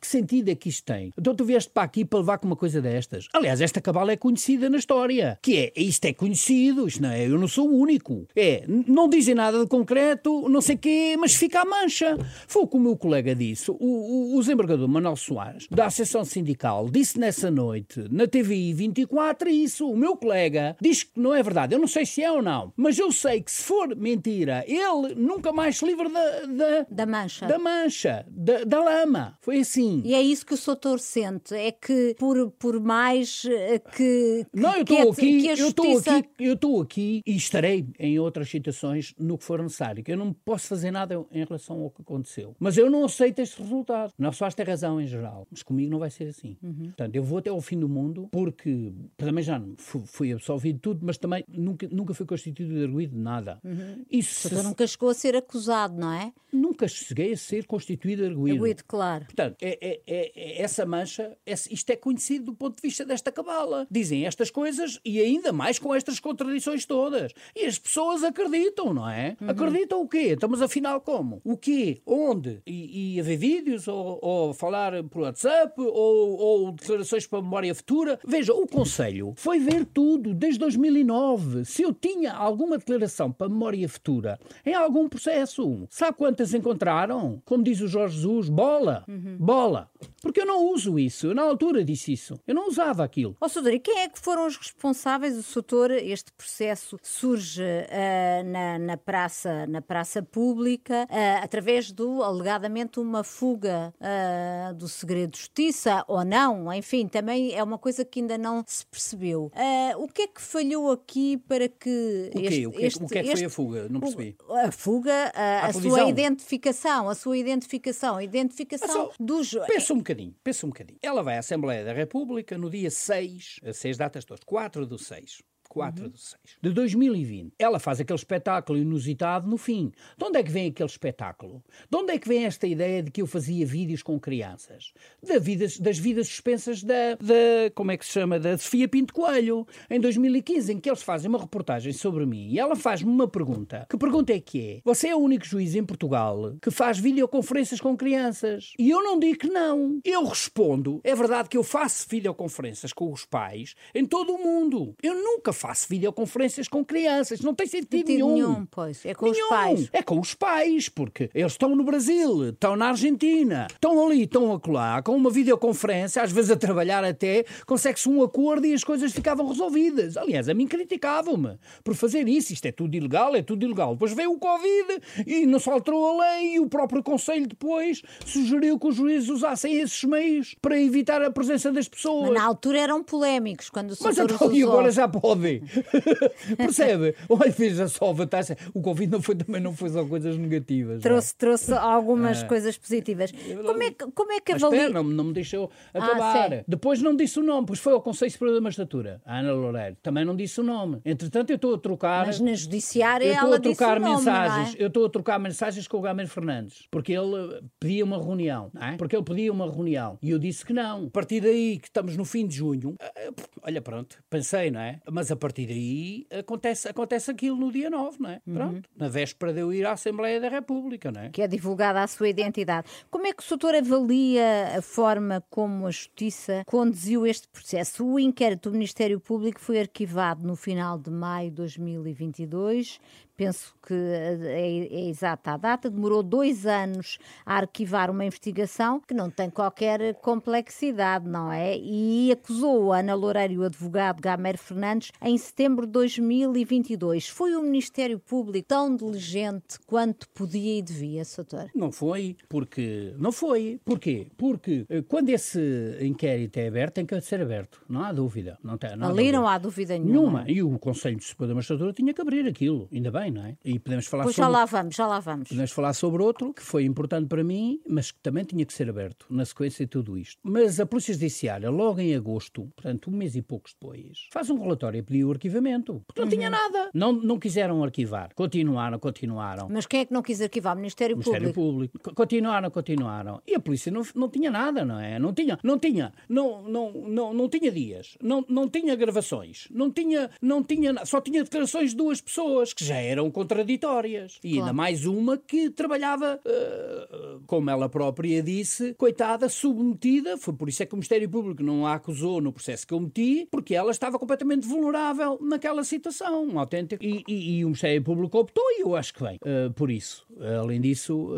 que sentido é que isto tem? Então tu vieste para aqui para levar com uma coisa destas? Aliás, esta cabala é conhecida na história. Que é, isto é conhecido, isto não é, eu não sou o único. É, não dizem nada de concreto, não sei quê, mas fica a mancha. Foi o que o meu colega disse, o, o, o desembargador Manuel Soares, da Associação Sindical, disse nessa noite, na TVI 24, isso. O meu colega diz que não é verdade. Eu não sei se é ou não, mas eu sei que se for mentira, ele nunca mais se livra da... Da, da mancha. Da mancha, da, da lama. Foi assim. E é isso que o Soutor sente, é que por, por mais que, não, eu estou aqui, eu estou justiça... aqui, eu estou aqui e estarei em outras situações no que for necessário. Que eu não posso fazer nada em relação ao que aconteceu, mas eu não aceito este resultado. Não só tem razão em geral, mas comigo não vai ser assim. Uhum. Portanto, eu vou até ao fim do mundo porque também já fui absolvido de tudo, mas também nunca nunca fui constituído de arguído de nada. Uhum. Isso se... nunca chegou a ser acusado, não é? Nunca cheguei a ser constituído de arguído. Arguído, claro. Portanto, é, é, é, é essa mancha, isto é conhecido do ponto de vista desta cabala fala. Dizem estas coisas e ainda mais com estas contradições todas. E as pessoas acreditam, não é? Uhum. Acreditam o quê? Então, mas afinal como? O quê? Onde? E, e a ver vídeos ou, ou falar por WhatsApp ou, ou declarações para a memória futura? Veja, o Conselho foi ver tudo desde 2009. Se eu tinha alguma declaração para a memória futura em algum processo, sabe quantas encontraram? Como diz o Jorge Jesus, bola, uhum. bola. Porque eu não uso isso. Eu na altura disse isso. Eu não usava aquilo. Ó, oh, e quem é que foram os responsáveis? O Soutor, este processo surge uh, na, na, praça, na praça pública uh, através do, alegadamente, uma fuga uh, do segredo de justiça ou não, enfim, também é uma coisa que ainda não se percebeu. o que é que falhou aqui para que. O quê? o, que, este, o que é que este, foi a fuga? Não percebi. A fuga, a, a sua identificação, a sua identificação, a identificação dos. Pensa um bocadinho, pensa um bocadinho. Ela vai à Assembleia da República no dia 6 6, 6 datas todas, 4 do 6. 4 de 6 de 2020. Ela faz aquele espetáculo inusitado no fim. De onde é que vem aquele espetáculo? De onde é que vem esta ideia de que eu fazia vídeos com crianças? Da vidas, das vidas suspensas da, da, como é que se chama, da Sofia Pinto Coelho, em 2015, em que eles fazem uma reportagem sobre mim e ela faz-me uma pergunta. Que pergunta é que é? Você é o único juiz em Portugal que faz videoconferências com crianças? E eu não digo que não. Eu respondo, é verdade que eu faço videoconferências com os pais em todo o mundo. Eu nunca faço videoconferências com crianças. Não tem sentido nenhum. nenhum. Pois, é com nenhum. os pais. É com os pais, porque eles estão no Brasil, estão na Argentina, estão ali, estão acolá, com uma videoconferência, às vezes a trabalhar até, consegue-se um acordo e as coisas ficavam resolvidas. Aliás, a mim criticavam-me por fazer isso. Isto é tudo ilegal, é tudo ilegal. Depois veio o Covid e não se alterou a lei e o próprio Conselho depois sugeriu que os juízes usassem esses meios para evitar a presença das pessoas. Mas na altura eram polémicos, quando o Mas então, e agora já podem. Percebe? Olha, veja só a vantagem. O Covid não foi, também não foi só coisas negativas. não é? Trouxe, trouxe algumas coisas positivas. Como é que, como é que Mas avalia... espera, não, não me deixou Ah, acabar. sim. Depois não disse o nome, pois foi ao Conselho Superior da Magistratura, a Ana Loureiro. Também não disse o nome. Entretanto, eu estou a trocar. Mas na judiciária Eu estou ela a trocar disse o nome, mensagens, não é? eu estou a trocar mensagens com o Gamer Fernandes, porque ele pedia uma reunião, não é? Porque ele pedia uma reunião e eu disse que não. A partir daí que estamos no fim de junho, eh, olha pronto, pensei, não é? Mas a partir daí acontece, acontece aquilo no dia 9, não é? Uhum. Pronto, na véspera de eu ir à Assembleia da República, não é? que é divulgada a sua identidade. Como é que o Soutor avalia a forma como a Justiça conduziu este processo? O inquérito do Ministério Público foi arquivado no final de maio de 2022. Penso que é, é exata a data. Demorou dois anos a arquivar uma investigação que não tem qualquer complexidade, não é? E acusou a Ana Loureiro e o advogado Gamer Fernandes em setembro de 2022. Foi o Ministério Público tão diligente quanto podia e devia, Soutor? Não foi, porque. Não foi. Porquê? Porque eh, quando esse inquérito é aberto, tem que ser aberto. Não há dúvida. Não tem, não há Ali dúvida. não há dúvida nenhuma. Nenhuma. E o Conselho de Superior da Magistratura tinha que abrir aquilo. Ainda bem, não é? E podemos falar Pois já sobre. lá vamos, já lá vamos. Podemos falar sobre outro que foi importante para mim, mas que também tinha que ser aberto na sequência de tudo isto. Mas a Polícia Judiciária, logo em agosto, portanto, um mês e poucos depois, faz um relatório e pediu o arquivamento. Porque não tinha Uhum. nada. Não, não quiseram arquivar. Continuaram, continuaram. Mas quem é que não quis arquivar? O Ministério, Ministério Público. Público. Co- Continuaram, continuaram. E a polícia não, não tinha nada, não é? Não tinha, não tinha, não, não, não, não tinha dias, não, não tinha gravações, não tinha, não tinha, só tinha declarações de duas pessoas que já eram contraditórias. E ainda Claro. mais uma que trabalhava, eh, como ela própria disse, coitada, submetida. Foi por isso é que o Ministério Público não a acusou no processo que eu meti, porque ela estava completamente vulnerável naquela situação, um autêntico. E, e- e o Ministério Público optou, e eu acho que bem, eh, por isso. Além disso,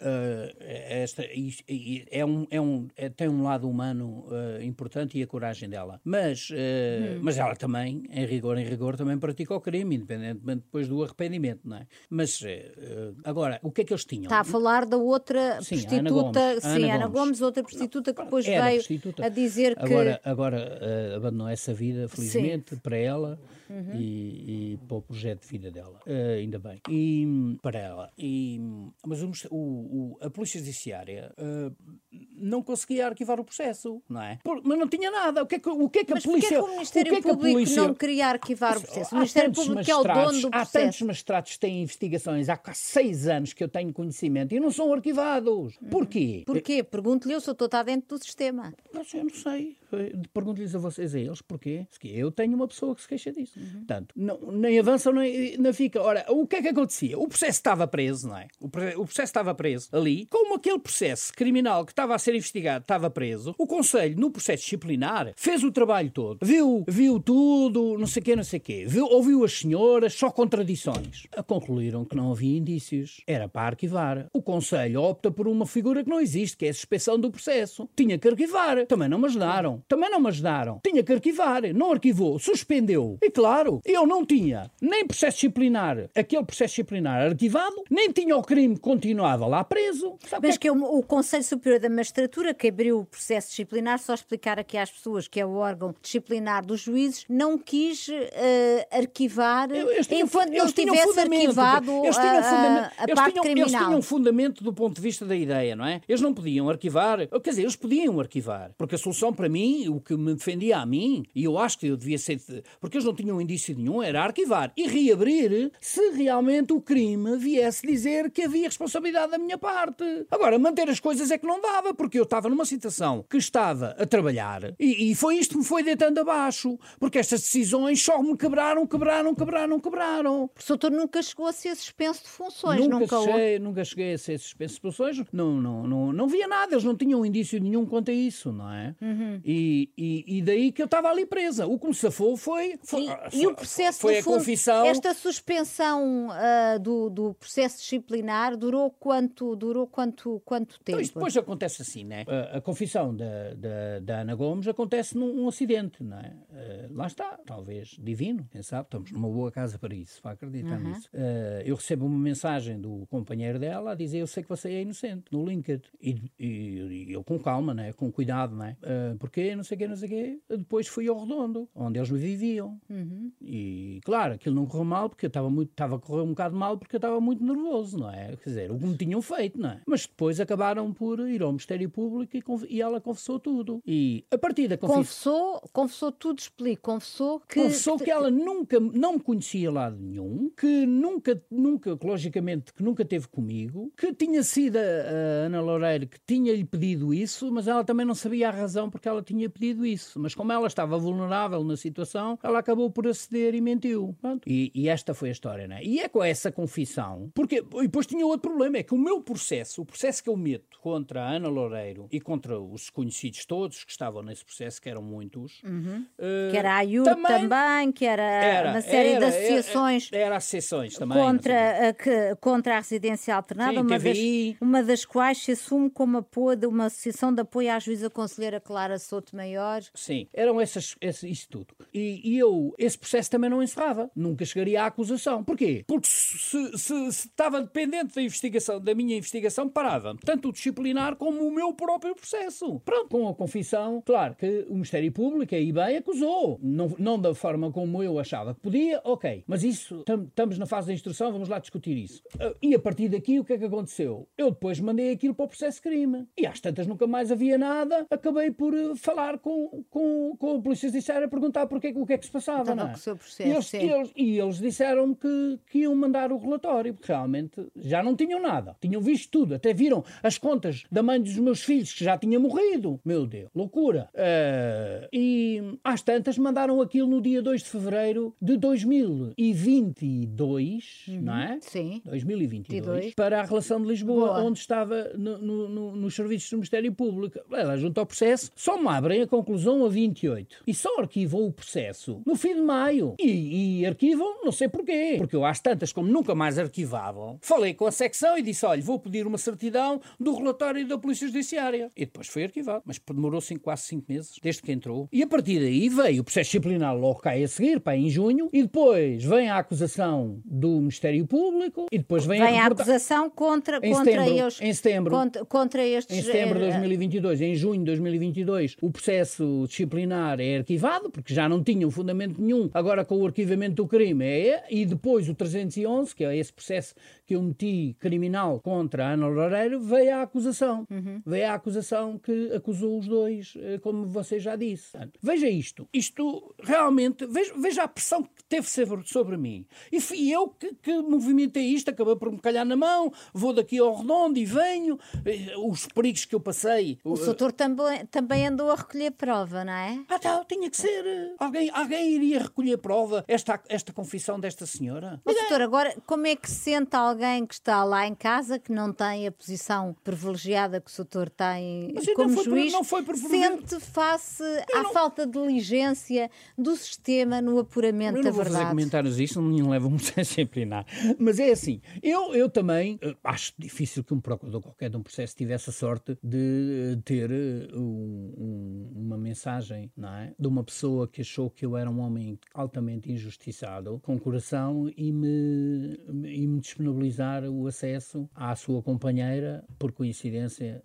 eh, esta, é um, é um, é- tem um lado humano importante e a coragem dela. Mas, eh, mas ela também, em rigor, em rigor, também pratica o crime, independentemente depois do arrependimento, não é? Mas, eh, eh, agora, o que é que eles tinham? Está a falar da outra Sim, a Ana prostituta, Gomes. Sim, Ana Ana Gomes. Gomes, outra prostituta que depois veio prostituta. a dizer que Agora, agora eh, abandonou essa vida, felizmente, para ela Uhum. e, e para o projeto de vida dela. Eh, ainda bem. E para ela. E, mas o, o- o- a Polícia Judiciária eh, não conseguia arquivar o processo, não é? Por- mas não tinha nada. O que é que, o que, é que Mas a polícia. porquê que o Ministério que é que Público polícia- não queria arquivar o processo? O Há Ministério tantos Público é o dono do Há tantos processo. magistrados que têm investigações há quase seis anos que eu tenho conhecimento e não são arquivados. Porquê? Porquê? Pergunto-lhe, eu sou estou está dentro do sistema. Sei, eu não sei. Eh, Pergunto-lhes a vocês, a eles, porquê. Se que Eu tenho uma pessoa que se queixa disso. Portanto, não, nem avançam nem, nem fica. Ora, o que é que acontecia? O processo estava preso, não é? O, o processo estava preso ali. Como aquele processo criminal que estava a ser investigado estava preso, o Conselho, no processo disciplinar, fez o trabalho todo. Viu, viu tudo, não sei o quê, não sei o quê. Viu, ouviu as senhoras, só contradições. A concluíram que não havia indícios. Era para arquivar. O Conselho opta por uma figura que não existe, que é a suspensão do processo. Tinha que arquivar. Também não me ajudaram. Também não me ajudaram. Tinha que arquivar. Não arquivou. Suspendeu. E claro, eu não tinha nem processo disciplinar, aquele processo disciplinar arquivado, nem tinha o crime que continuava lá preso. Sabe o Mas que é que o, o Conselho Superior da Magistratura, que abriu o processo disciplinar, só explicar aqui às pessoas que é o órgão disciplinar dos juízes, não quis eh, arquivar Eu- eu tinha- enquanto não tivesse arquivado eles tinham a, a, a parte tinham, criminal. Eles tinham fundamento do ponto de vista da ideia, não é? Eles não podiam arquivar, quer dizer, eles podiam arquivar, porque a solução para mim, o que me defendia a mim, e eu acho que eu devia ser, porque eles não tinham indício nenhum, era arquivar e reabrir se realmente o crime viesse dizer que havia responsabilidade da minha parte. Agora, manter as coisas é que não dava, porque eu estava numa situação que estava a trabalhar e, e foi isto que me foi deitando abaixo, porque estas decisões só me quebraram, quebraram, quebraram, quebraram. O doutor nunca chegou a ser suspenso de funções, nunca, nunca cheguei, nunca cheguei a ser suspenso de funções, não, não, não, não via nada, eles não tinham indício nenhum quanto a isso, não é? Uhum. E, e, e, daí que eu estava ali presa. O que me safou foi. foi, e, e o processo foi a fundo, confissão. Esta suspensão uh, do, do processo disciplinar durou quanto, durou quanto, quanto tempo? Então, isto depois acontece assim, né? A, a confissão da, da, da, Ana Gomes acontece num um acidente, não é? Uh, lá está, talvez divino, quem sabe, estamos numa boa casa para isso, para acreditar uhum. nisso. Uh, eu recebo uma mensagem do companheiro dela a dizer: Eu sei que você é inocente, no LinkedIn. E, eu com calma, né? com cuidado, né? Uh, não sei o quê, não sei o quê. Depois fui ao Redondo, onde eles viviam. Uhum. E claro, aquilo não correu mal, porque eu estava muito, estava a correr um bocado mal, porque eu estava muito nervoso, não é? Quer dizer, o que me tinham feito, não é? Mas depois acabaram por ir ao Ministério Público e, e ela confessou tudo. E a partir da confissão. Confessou, confessou tudo, explico. Confessou que. Confessou que ela nunca, não me conhecia lado nenhum, que nunca, nunca, logicamente, que nunca teve comigo, que tinha sido a, a Ana Loureiro que tinha-lhe pedido isso, mas ela também não sabia a razão porque ela tinha pedido isso. Mas como ela estava vulnerável na situação, ela acabou por aceder e mentiu. E, e, esta foi a história, né? E é com essa confissão, porque e depois tinha outro problema, é que o meu processo, o processo que eu meto contra a Ana Loureiro e contra os conhecidos todos que estavam nesse processo, que eram muitos, uhum. uh, que era a IUR também, também, que era, era uma série era, de associações. Era, era associações também. Contra, a, que, contra a residência alternada, Sim, uma, das, uma das quais se assume como apoio de uma associação de apoio à juíza conselheira Clara Souto Maior. Sim, eram essas, esse, isso tudo. E, e, eu, esse processo também não encerrava. Nunca chegaria à acusação. Porquê? Porque se, se, se estava dependente da investigação, da minha investigação, parava tanto o disciplinar como o meu próprio processo. Pronto, com a confissão, claro que o Ministério Público, aí bem, acusou. Não, não da forma como eu achava que podia, ok. Mas isso, estamos na fase da instrução, vamos lá discutir isso. Ah, e a partir daqui, o que é que aconteceu? Eu depois mandei aquilo para o processo crime. E às tantas nunca mais havia nada, acabei por eh, falar com, com, com a Polícia Judiciária a perguntar porque, o que é que se passava. Estava não é? o processo, e eles, eles, e eles disseram que, que iam mandar o relatório, porque realmente já não tinham nada. Tinham visto tudo, até viram as contas da mãe dos meus filhos, que já tinha morrido. Meu Deus, loucura. Uh, e às tantas mandaram aquilo no dia 2 de fevereiro de 2022, uhum. não é? Sim. 2022, para a relação de Lisboa, Boa. onde estava no, no, no, nos serviços do Ministério Público. Ela, junto ao processo, só me abrem a conclusão a 28. E só arquivam o processo no fim de maio. E, e arquivam, não sei porquê. Porque eu, às tantas, como nunca mais arquivavam, falei com a secção e disse: olha, vou pedir uma certidão do relatório da Polícia Judiciária. E depois foi arquivado. Mas demorou cinco, quase cinco meses, desde que entrou. E a partir daí veio o processo disciplinar logo cá a seguir, pá, em junho. E depois vem a acusação do Ministério Público. E depois vem, vem a, a acusação contra, em contra setembro, eles. Em setembro. Contra, contra estes. Em setembro de 2022. Em junho de 2022, o processo disciplinar é arquivado, porque já não tinha um fundamento nenhum. Agora, com o arquivamento do crime, é. E depois o 311, que é esse processo que eu meti criminal contra a Ana Loureiro, veio a acusação. Uhum. Veio a acusação que acusou os dois, eh, como você já disse. Veja isto. Isto realmente, veja, veja a pressão que teve sobre, sobre mim. E fui eu que, que movimentei isto, acabei por me calhar na mão, vou daqui ao redondo e venho. Eh, os perigos que eu passei. O doutor também, também andou a recolher prova, não é? Ah, tá, tinha que ser. Alguém, alguém iria recolher prova, esta, esta confissão desta senhora? Mas, doutor, agora, como é que se sente alguém que está lá em casa, que não tem a posição privilegiada que o doutor tem Mas como não juiz, não foi sente face eu à não... falta de diligência do sistema no apuramento eu da verdade? Não vou fazer comentários não me leva muito a disciplinar. Mas é assim, eu, eu também eh, acho difícil que um procurador qualquer de um processo tivesse a sorte de eh, ter eh, um, uma mensagem, não é? De uma pessoa que achou que eu era um homem altamente injustiçado, com coração, e me, e me disponibilizou autorizar o acesso à sua companheira, por coincidência,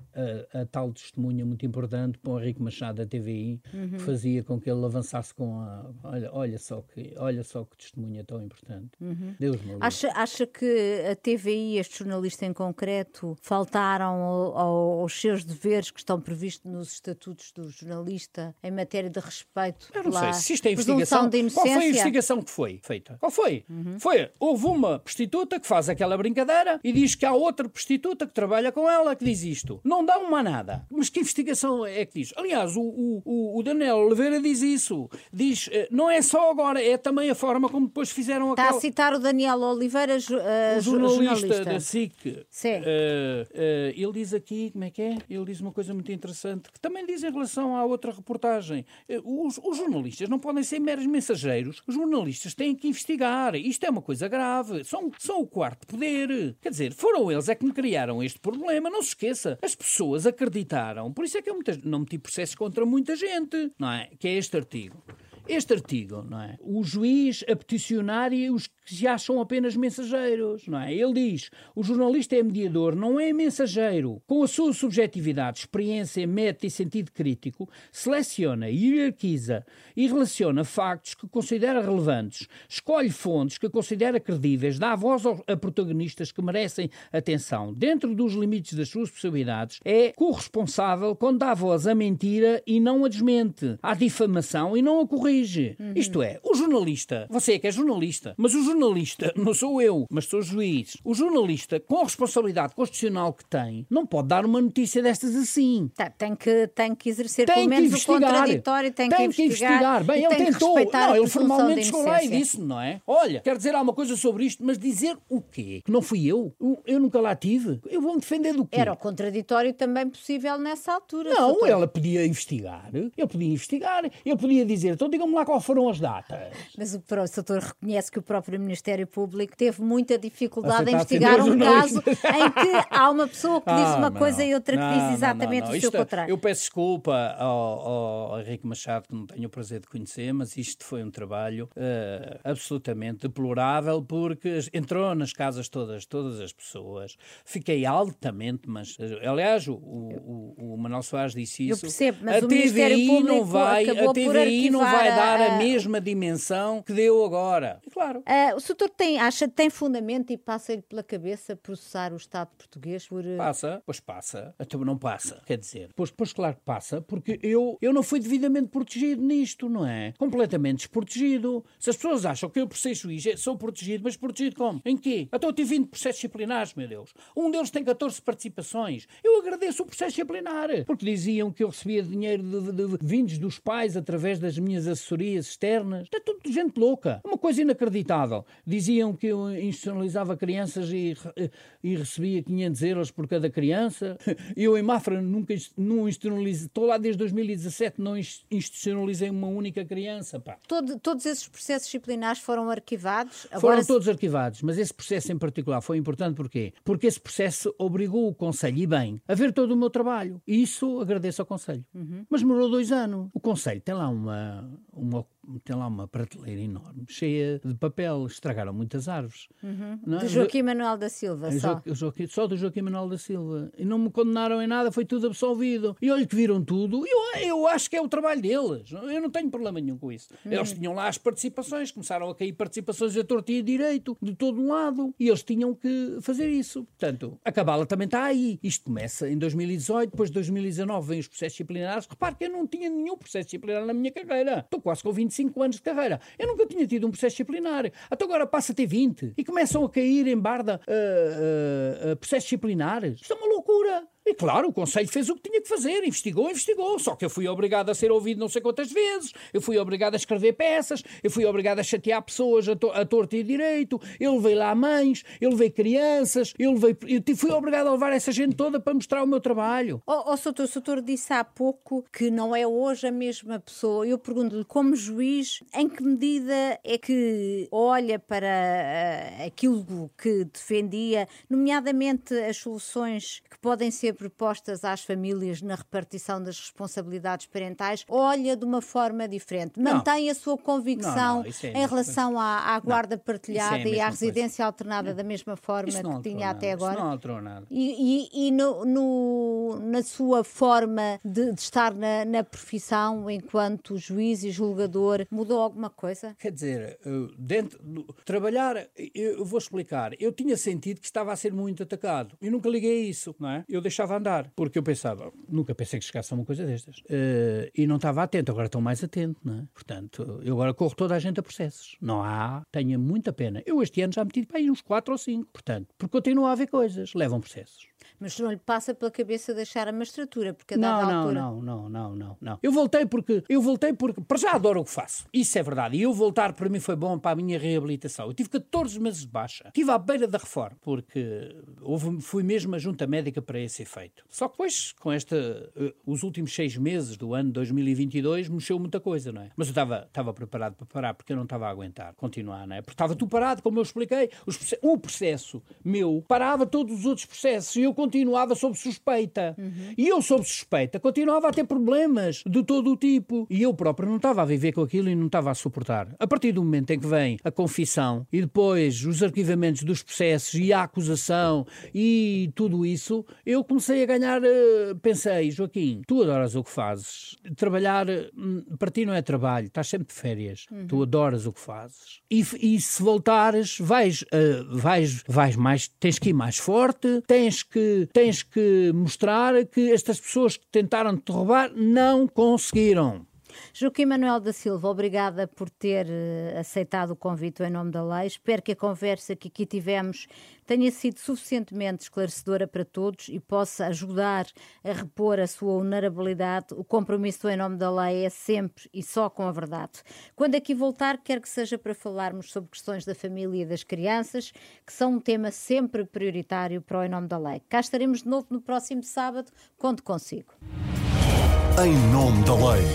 a, a tal testemunha muito importante para o Henrique Machado da TVI, uhum. que fazia com que ele avançasse com a. Olha, olha, só, que, olha só que testemunha tão importante. Uhum. Deus me acha, acha que a TVI, este jornalista em concreto, faltaram ao, ao, aos seus deveres que estão previstos nos estatutos do jornalista em matéria de respeito? Eu não sei se isto é investigação. De Qual foi a investigação que foi feita? Qual foi? Uhum. Foi. Houve uma prostituta que faz aquela brincadeira e diz que há outra prostituta que trabalha com ela que diz isto. Não dá uma nada. Mas que investigação é que diz? Aliás, o, o, o Daniel Oliveira diz isso. Diz, eh, não é só agora, é também a forma como depois fizeram Está aquela... a citar o Daniel Oliveira, uh, o jornalista, jornalista, da SIC. Sim. Uh, uh, ele diz aqui, como é que é? Ele diz uma coisa muito interessante, que também diz em relação à outra reportagem. Os, os jornalistas não podem ser meros mensageiros. Os jornalistas têm que investigar. Isto é uma coisa grave. São, são o quarto poder. Quer dizer, foram eles é que me criaram este problema. Não se esqueça. As pessoas acreditaram. Por isso é que eu não meti processos contra muita gente, não é? Que é este artigo. Este artigo, não é? O juiz a peticionar e os que se acham apenas mensageiros, não é? Ele diz: o jornalista é mediador, não é mensageiro. Com a sua subjetividade, experiência, método e sentido crítico, seleciona, hierarquiza e relaciona factos que considera relevantes, escolhe fontes que considera credíveis, dá voz a protagonistas que merecem atenção, dentro dos limites das suas possibilidades, é corresponsável quando dá voz à mentira e não a desmente, à difamação e não a corrige. Uhum. Isto é, o jornalista, você é que é jornalista, mas o jornalista não sou eu, mas sou juiz, o jornalista, com a responsabilidade constitucional que tem, não pode dar uma notícia destas assim. Tá, tem, que, tem que exercer tem pelo menos o contraditório, tem, tem que, investigar. Bem, ele tentou. Não, ele formalmente chegou lá e disse, não é? Olha, quero dizer alguma coisa sobre isto, mas dizer o quê? Que não fui eu? Eu nunca lá tive. Eu vou-me defender do quê? Era o contraditório também possível nessa altura. Não, ela podia investigar. Eu podia investigar. Eu podia dizer, então digam-me lá quais foram as datas. Mas o doutor reconhece que o próprio Ministério Público teve muita dificuldade em investigar um caso em que há uma pessoa que ah, diz uma não, coisa e outra que não, diz exatamente não, o seu é- contrário. Eu peço desculpa ao, ao, Henrique Machado, que não tenho o prazer de conhecer, mas isto foi um trabalho uh, absolutamente deplorável porque entrou nas casas todas, todas as pessoas. Fiquei altamente, mas aliás, o, o, o Manuel Soares disse isso. Eu percebo, mas a o TVI Público não vai, a TVI não vai dar a, a mesma dimensão que deu agora. E claro. Uh, o doutor tem, acha que tem fundamento e passa-lhe pela cabeça processar o Estado português por. Eh, passa, pois passa. Até não passa. Quer dizer, pois, pois claro que passa, porque eu, eu não fui devidamente protegido nisto, não é? Completamente desprotegido. Se as pessoas acham que eu, por ser juiz, é, sou protegido, mas protegido como? Em quê? Então eu tive 20 processos disciplinares, meu Deus. Um deles tem 14 participações. Eu agradeço o processo disciplinar, porque diziam que eu recebia dinheiro de, de, de vindos dos pais através das minhas assessorias externas. Está tudo de gente louca. Uma coisa inacreditável. Dizia diziam que eu institucionalizava crianças e, e recebia 500 euros por cada criança. Eu em Mafra nunca não institucionalizei, estou lá desde 2017, não institucionalizei uma única criança. Pá. Todo, todos esses processos disciplinares foram arquivados? Agora foram todos arquivados, mas esse processo em particular foi importante porquê? Porque esse processo obrigou o Conselho, e bem, a ver todo o meu trabalho. E isso agradeço ao Conselho. Uhum. Mas demorou dois anos. O Conselho tem lá uma, uma tem lá uma prateleira enorme, cheia de papel, estragaram muitas árvores. Uhum. Não, é? Joaquim Manuel da Silva, só. Jo, Joaquim, só do Joaquim Manuel da Silva. E não me condenaram em nada, foi tudo absolvido. E olha que viram tudo, eu, eu acho que é o trabalho deles. Eu não tenho problema nenhum com isso. Uhum. Eles tinham lá as participações, começaram a cair participações a torto e a direito, de todo um lado. E eles tinham que fazer isso. Portanto, a cabala também está aí. Isto começa em 2018, depois de 2019 vem os processos disciplinares. Repare que eu não tinha nenhum processo disciplinar na minha carreira. Estou quase com 25 25 anos de carreira. Eu nunca tinha tido um processo disciplinar. Até agora passa a ter 20. E começam a cair em barda uh, uh, processos disciplinares. Isto é uma loucura. E claro, o Conselho fez o que tinha que fazer, investigou, investigou. Só que eu fui obrigado a ser ouvido não sei quantas vezes, eu fui obrigado a escrever peças, eu fui obrigado a chatear pessoas a, to a torto e direito, eu levei lá mães, eu levei crianças, eu, levei, eu fui obrigado a levar essa gente toda para mostrar o meu trabalho. Oh, oh Soutor, o Soutor disse há pouco que não é hoje a mesma pessoa. Eu pergunto-lhe, como juiz, em que medida é que olha para uh, aquilo que defendia, nomeadamente as soluções que podem ser propostas às famílias na repartição das responsabilidades parentais, olha de uma forma diferente? Mantém a sua convicção não, não, é em relação à, à guarda não, é partilhada é e à residência coisa. alternada da mesma forma que tinha até agora? Isso não alterou nada. E, e, e no, no, na sua forma de, de estar na, na profissão enquanto juiz e julgador, mudou alguma coisa? Quer dizer, dentro do, trabalhar, eu vou explicar. Eu tinha sentido que estava a ser muito atacado e nunca liguei a isso, não é? Eu deixava andar, porque eu pensava, nunca pensei que chegasse a uma coisa destas. Uh, e não estava atento, agora estou mais atento, não é? Portanto, eu agora corro toda a gente a processos. Não há, tenha muita pena. Eu este ano já meti para aí uns 4 ou 5, portanto, porque continua a haver coisas, levam processos. Mas não lhe passa pela cabeça deixar a magistratura, porque a dada não, altura... Não, não, não, não, não. Eu voltei porque, eu voltei porque, para já adoro o que faço. Isso é verdade. E eu voltar para mim foi bom para a minha reabilitação. Eu tive 14 meses de baixa. Estive à beira da reforma, porque houve, fui mesmo a junta médica para esse efeito. Só que depois, com esta, uh, os últimos seis meses do ano 2022, mexeu muita coisa, não é? Mas eu estava, estava preparado para parar, porque eu não estava a aguentar continuar, não é? Porque estava tudo parado, como eu expliquei. O processo meu parava todos os outros processos e eu continuava sob suspeita. Uhum. E eu, sob suspeita, continuava a ter problemas de todo o tipo. E eu próprio não estava a viver com aquilo e não estava a suportar. A partir do momento em que vem a confissão e depois os arquivamentos dos processos e a acusação e tudo isso, eu comecei a ganhar. Uh, pensei, Joaquim, tu adoras o que fazes. Trabalhar hum, para ti não é trabalho, estás sempre de férias. Uhum. Tu adoras o que fazes. E, e se voltares, vais, uh, vais, vais mais, tens que ir mais forte, tens que, tens que mostrar que estas pessoas que tentaram te roubar não conseguiram. Joaquim Manuel da Silva, obrigada por ter uh, aceitado o convite em nome da lei. Espero que a conversa que aqui tivemos tenha sido suficientemente esclarecedora para todos e possa ajudar a repor a sua vulnerabilidade. O compromisso em nome da lei é sempre e só com a verdade. Quando aqui voltar, quero que seja para falarmos sobre questões da família e das crianças, que são um tema sempre prioritário para o Em Nome da Lei. Cá estaremos de novo no próximo sábado. Conto consigo em nome da lei.